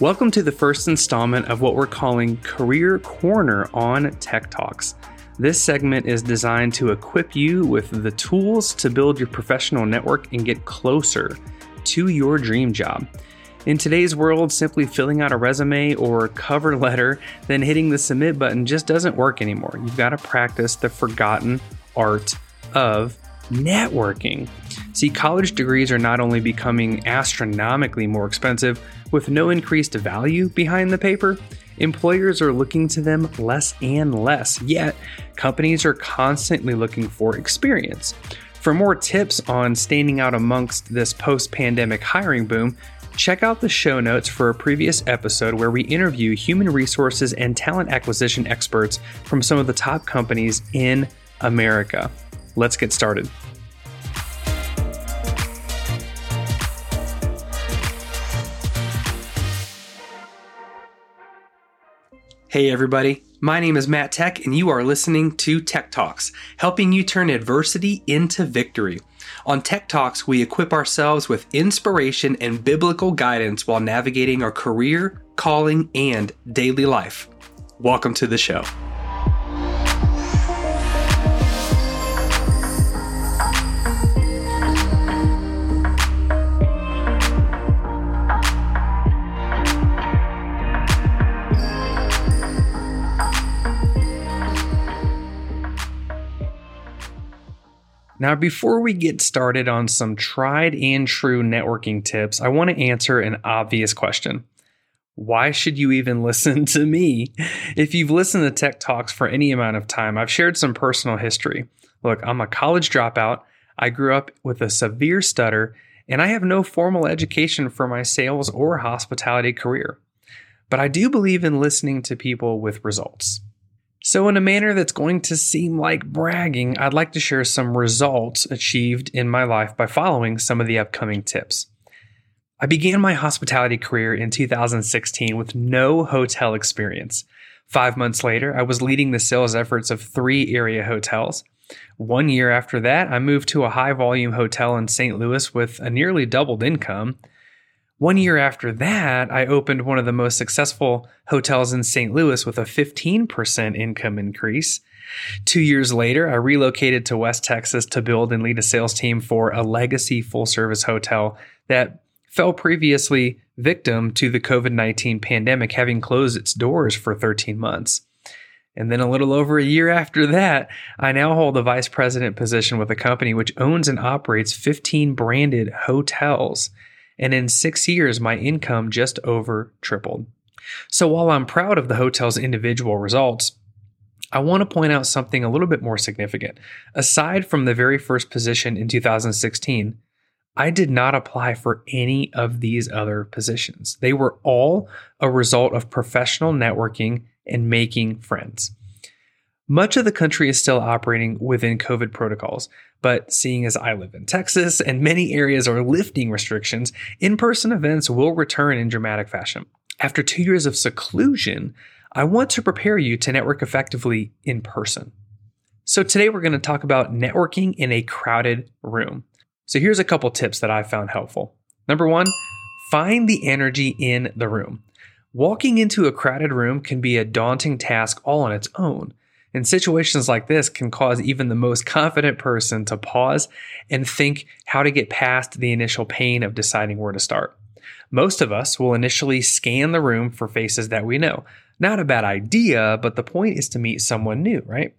Welcome to the first installment of what we're calling Career Corner on Tech Talks. This segment is designed to equip you with the tools to build your professional network and get closer to your dream job. In today's world, simply filling out a resume or cover letter, then hitting the submit button just doesn't work anymore. You've got to practice the forgotten art of networking. See, college degrees are not only becoming astronomically more expensive with no increased value behind the paper, employers are looking to them less and less. Yet, companies are constantly looking for experience. For more tips on standing out amongst this post pandemic hiring boom, check out the show notes for a previous episode where we interview human resources and talent acquisition experts from some of the top companies in America. Let's get started. Hey, everybody. My name is Matt Tech, and you are listening to Tech Talks, helping you turn adversity into victory. On Tech Talks, we equip ourselves with inspiration and biblical guidance while navigating our career, calling, and daily life. Welcome to the show. Now, before we get started on some tried and true networking tips, I want to answer an obvious question. Why should you even listen to me? If you've listened to Tech Talks for any amount of time, I've shared some personal history. Look, I'm a college dropout. I grew up with a severe stutter, and I have no formal education for my sales or hospitality career. But I do believe in listening to people with results. So, in a manner that's going to seem like bragging, I'd like to share some results achieved in my life by following some of the upcoming tips. I began my hospitality career in 2016 with no hotel experience. Five months later, I was leading the sales efforts of three area hotels. One year after that, I moved to a high volume hotel in St. Louis with a nearly doubled income. One year after that, I opened one of the most successful hotels in St. Louis with a 15% income increase. Two years later, I relocated to West Texas to build and lead a sales team for a legacy full service hotel that fell previously victim to the COVID 19 pandemic, having closed its doors for 13 months. And then a little over a year after that, I now hold a vice president position with a company which owns and operates 15 branded hotels and in six years, my income just over tripled. So while I'm proud of the hotel's individual results, I want to point out something a little bit more significant. Aside from the very first position in 2016, I did not apply for any of these other positions. They were all a result of professional networking and making friends. Much of the country is still operating within COVID protocols, but seeing as I live in Texas and many areas are lifting restrictions, in person events will return in dramatic fashion. After two years of seclusion, I want to prepare you to network effectively in person. So, today we're going to talk about networking in a crowded room. So, here's a couple tips that I found helpful. Number one, find the energy in the room. Walking into a crowded room can be a daunting task all on its own. And situations like this can cause even the most confident person to pause and think how to get past the initial pain of deciding where to start. Most of us will initially scan the room for faces that we know. Not a bad idea, but the point is to meet someone new, right?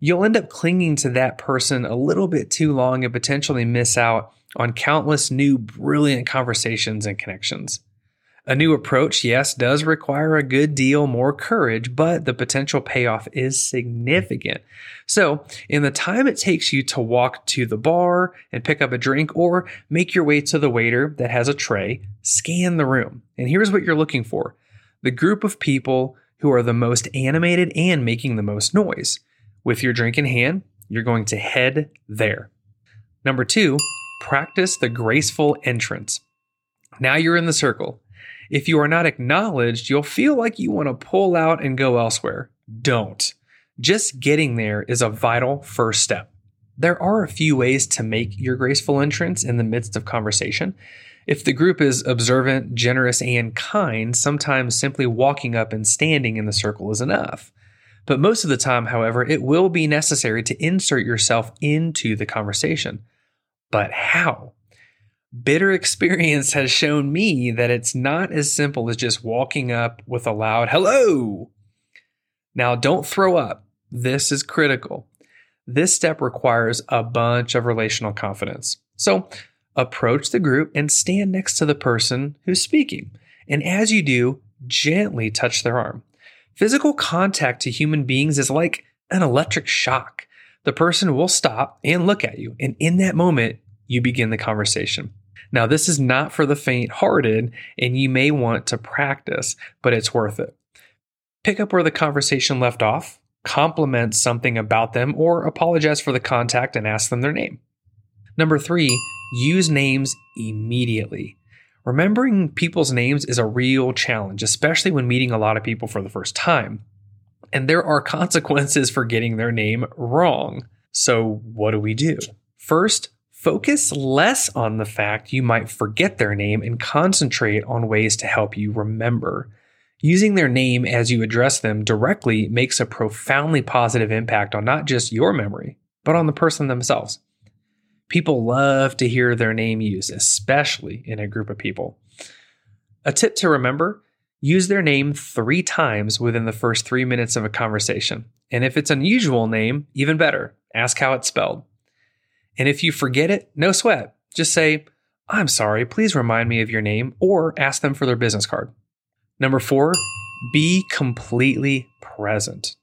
You'll end up clinging to that person a little bit too long and potentially miss out on countless new brilliant conversations and connections. A new approach, yes, does require a good deal more courage, but the potential payoff is significant. So, in the time it takes you to walk to the bar and pick up a drink or make your way to the waiter that has a tray, scan the room. And here's what you're looking for the group of people who are the most animated and making the most noise. With your drink in hand, you're going to head there. Number two, practice the graceful entrance. Now you're in the circle. If you are not acknowledged, you'll feel like you want to pull out and go elsewhere. Don't. Just getting there is a vital first step. There are a few ways to make your graceful entrance in the midst of conversation. If the group is observant, generous, and kind, sometimes simply walking up and standing in the circle is enough. But most of the time, however, it will be necessary to insert yourself into the conversation. But how? Bitter experience has shown me that it's not as simple as just walking up with a loud hello. Now, don't throw up. This is critical. This step requires a bunch of relational confidence. So, approach the group and stand next to the person who's speaking. And as you do, gently touch their arm. Physical contact to human beings is like an electric shock. The person will stop and look at you. And in that moment, you begin the conversation. Now, this is not for the faint hearted, and you may want to practice, but it's worth it. Pick up where the conversation left off, compliment something about them, or apologize for the contact and ask them their name. Number three, use names immediately. Remembering people's names is a real challenge, especially when meeting a lot of people for the first time. And there are consequences for getting their name wrong. So, what do we do? First, focus less on the fact you might forget their name and concentrate on ways to help you remember. Using their name as you address them directly makes a profoundly positive impact on not just your memory, but on the person themselves. People love to hear their name used, especially in a group of people. A tip to remember use their name three times within the first three minutes of a conversation. And if it's an unusual name, even better, ask how it's spelled. And if you forget it, no sweat. Just say, I'm sorry, please remind me of your name, or ask them for their business card. Number four, be completely present.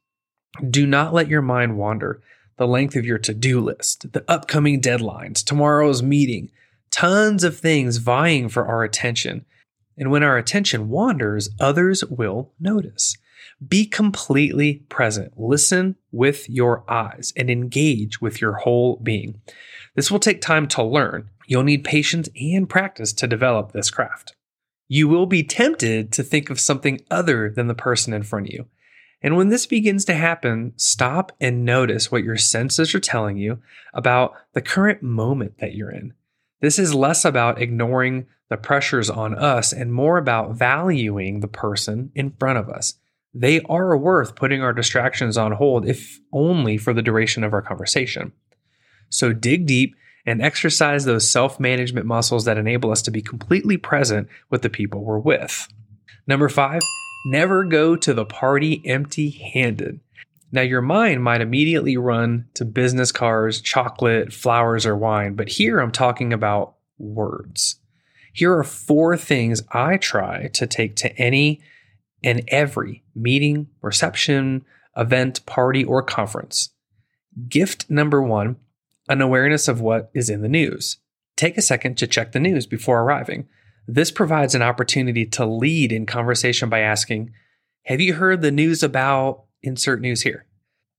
Do not let your mind wander the length of your to do list, the upcoming deadlines, tomorrow's meeting, tons of things vying for our attention. And when our attention wanders, others will notice. Be completely present. Listen with your eyes and engage with your whole being. This will take time to learn. You'll need patience and practice to develop this craft. You will be tempted to think of something other than the person in front of you. And when this begins to happen, stop and notice what your senses are telling you about the current moment that you're in. This is less about ignoring the pressures on us and more about valuing the person in front of us. They are worth putting our distractions on hold, if only for the duration of our conversation. So dig deep and exercise those self management muscles that enable us to be completely present with the people we're with. Number five, Never go to the party empty handed. Now, your mind might immediately run to business cards, chocolate, flowers, or wine, but here I'm talking about words. Here are four things I try to take to any and every meeting, reception, event, party, or conference. Gift number one an awareness of what is in the news. Take a second to check the news before arriving. This provides an opportunity to lead in conversation by asking, Have you heard the news about insert news here?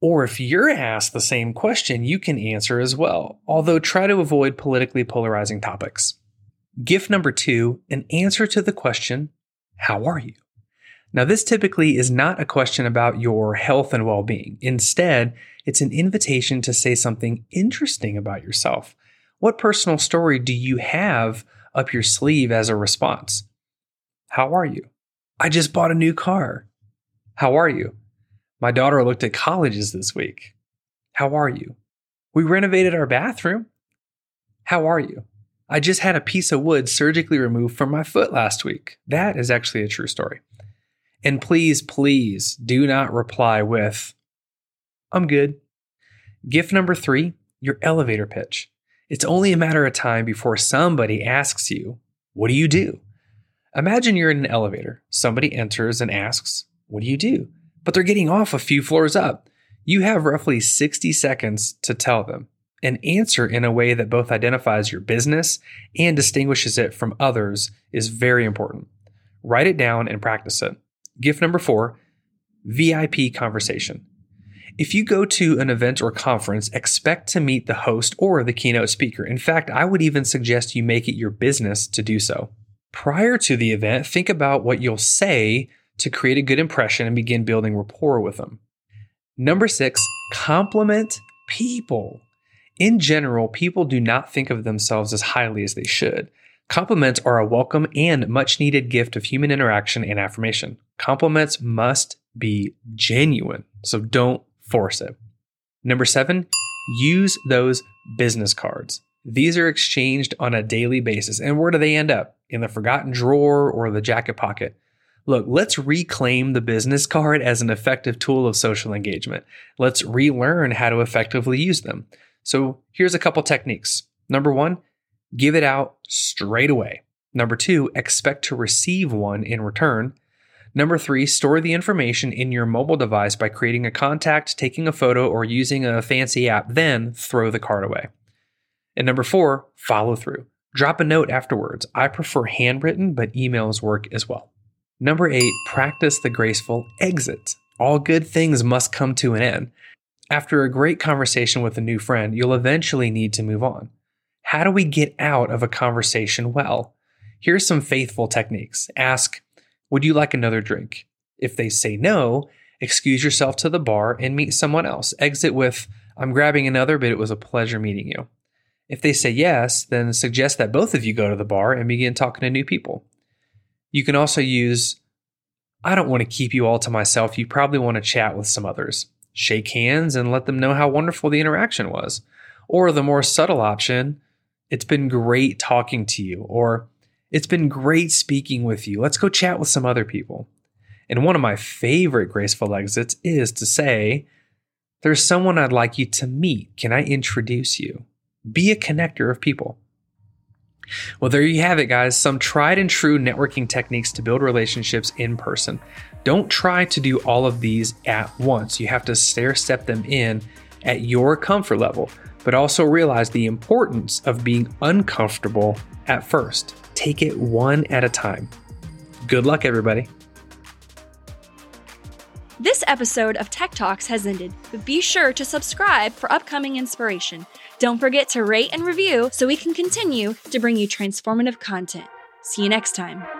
Or if you're asked the same question, you can answer as well, although try to avoid politically polarizing topics. Gift number two an answer to the question, How are you? Now, this typically is not a question about your health and well being. Instead, it's an invitation to say something interesting about yourself. What personal story do you have up your sleeve as a response. How are you? I just bought a new car. How are you? My daughter looked at colleges this week. How are you? We renovated our bathroom. How are you? I just had a piece of wood surgically removed from my foot last week. That is actually a true story. And please, please do not reply with, I'm good. Gift number three, your elevator pitch. It's only a matter of time before somebody asks you, What do you do? Imagine you're in an elevator. Somebody enters and asks, What do you do? But they're getting off a few floors up. You have roughly 60 seconds to tell them an answer in a way that both identifies your business and distinguishes it from others is very important. Write it down and practice it. Gift number four VIP conversation. If you go to an event or conference, expect to meet the host or the keynote speaker. In fact, I would even suggest you make it your business to do so. Prior to the event, think about what you'll say to create a good impression and begin building rapport with them. Number six, compliment people. In general, people do not think of themselves as highly as they should. Compliments are a welcome and much needed gift of human interaction and affirmation. Compliments must be genuine, so don't force it. Number seven, use those business cards. These are exchanged on a daily basis. And where do they end up? In the forgotten drawer or the jacket pocket? Look, let's reclaim the business card as an effective tool of social engagement. Let's relearn how to effectively use them. So here's a couple techniques. Number one, give it out straight away. Number two, expect to receive one in return. Number three, store the information in your mobile device by creating a contact, taking a photo, or using a fancy app, then throw the card away. And number four, follow through. Drop a note afterwards. I prefer handwritten, but emails work as well. Number eight, practice the graceful exit. All good things must come to an end. After a great conversation with a new friend, you'll eventually need to move on. How do we get out of a conversation well? Here's some faithful techniques. Ask, Would you like another drink? If they say no, excuse yourself to the bar and meet someone else. Exit with, I'm grabbing another, but it was a pleasure meeting you. If they say yes, then suggest that both of you go to the bar and begin talking to new people. You can also use, I don't want to keep you all to myself. You probably want to chat with some others shake hands and let them know how wonderful the interaction was. Or the more subtle option, it's been great talking to you, or it's been great speaking with you. Let's go chat with some other people. And one of my favorite graceful exits is to say, There's someone I'd like you to meet. Can I introduce you? Be a connector of people. Well, there you have it, guys. Some tried and true networking techniques to build relationships in person. Don't try to do all of these at once. You have to stair step them in at your comfort level, but also realize the importance of being uncomfortable at first. Take it one at a time. Good luck, everybody. This episode of Tech Talks has ended, but be sure to subscribe for upcoming inspiration. Don't forget to rate and review so we can continue to bring you transformative content. See you next time.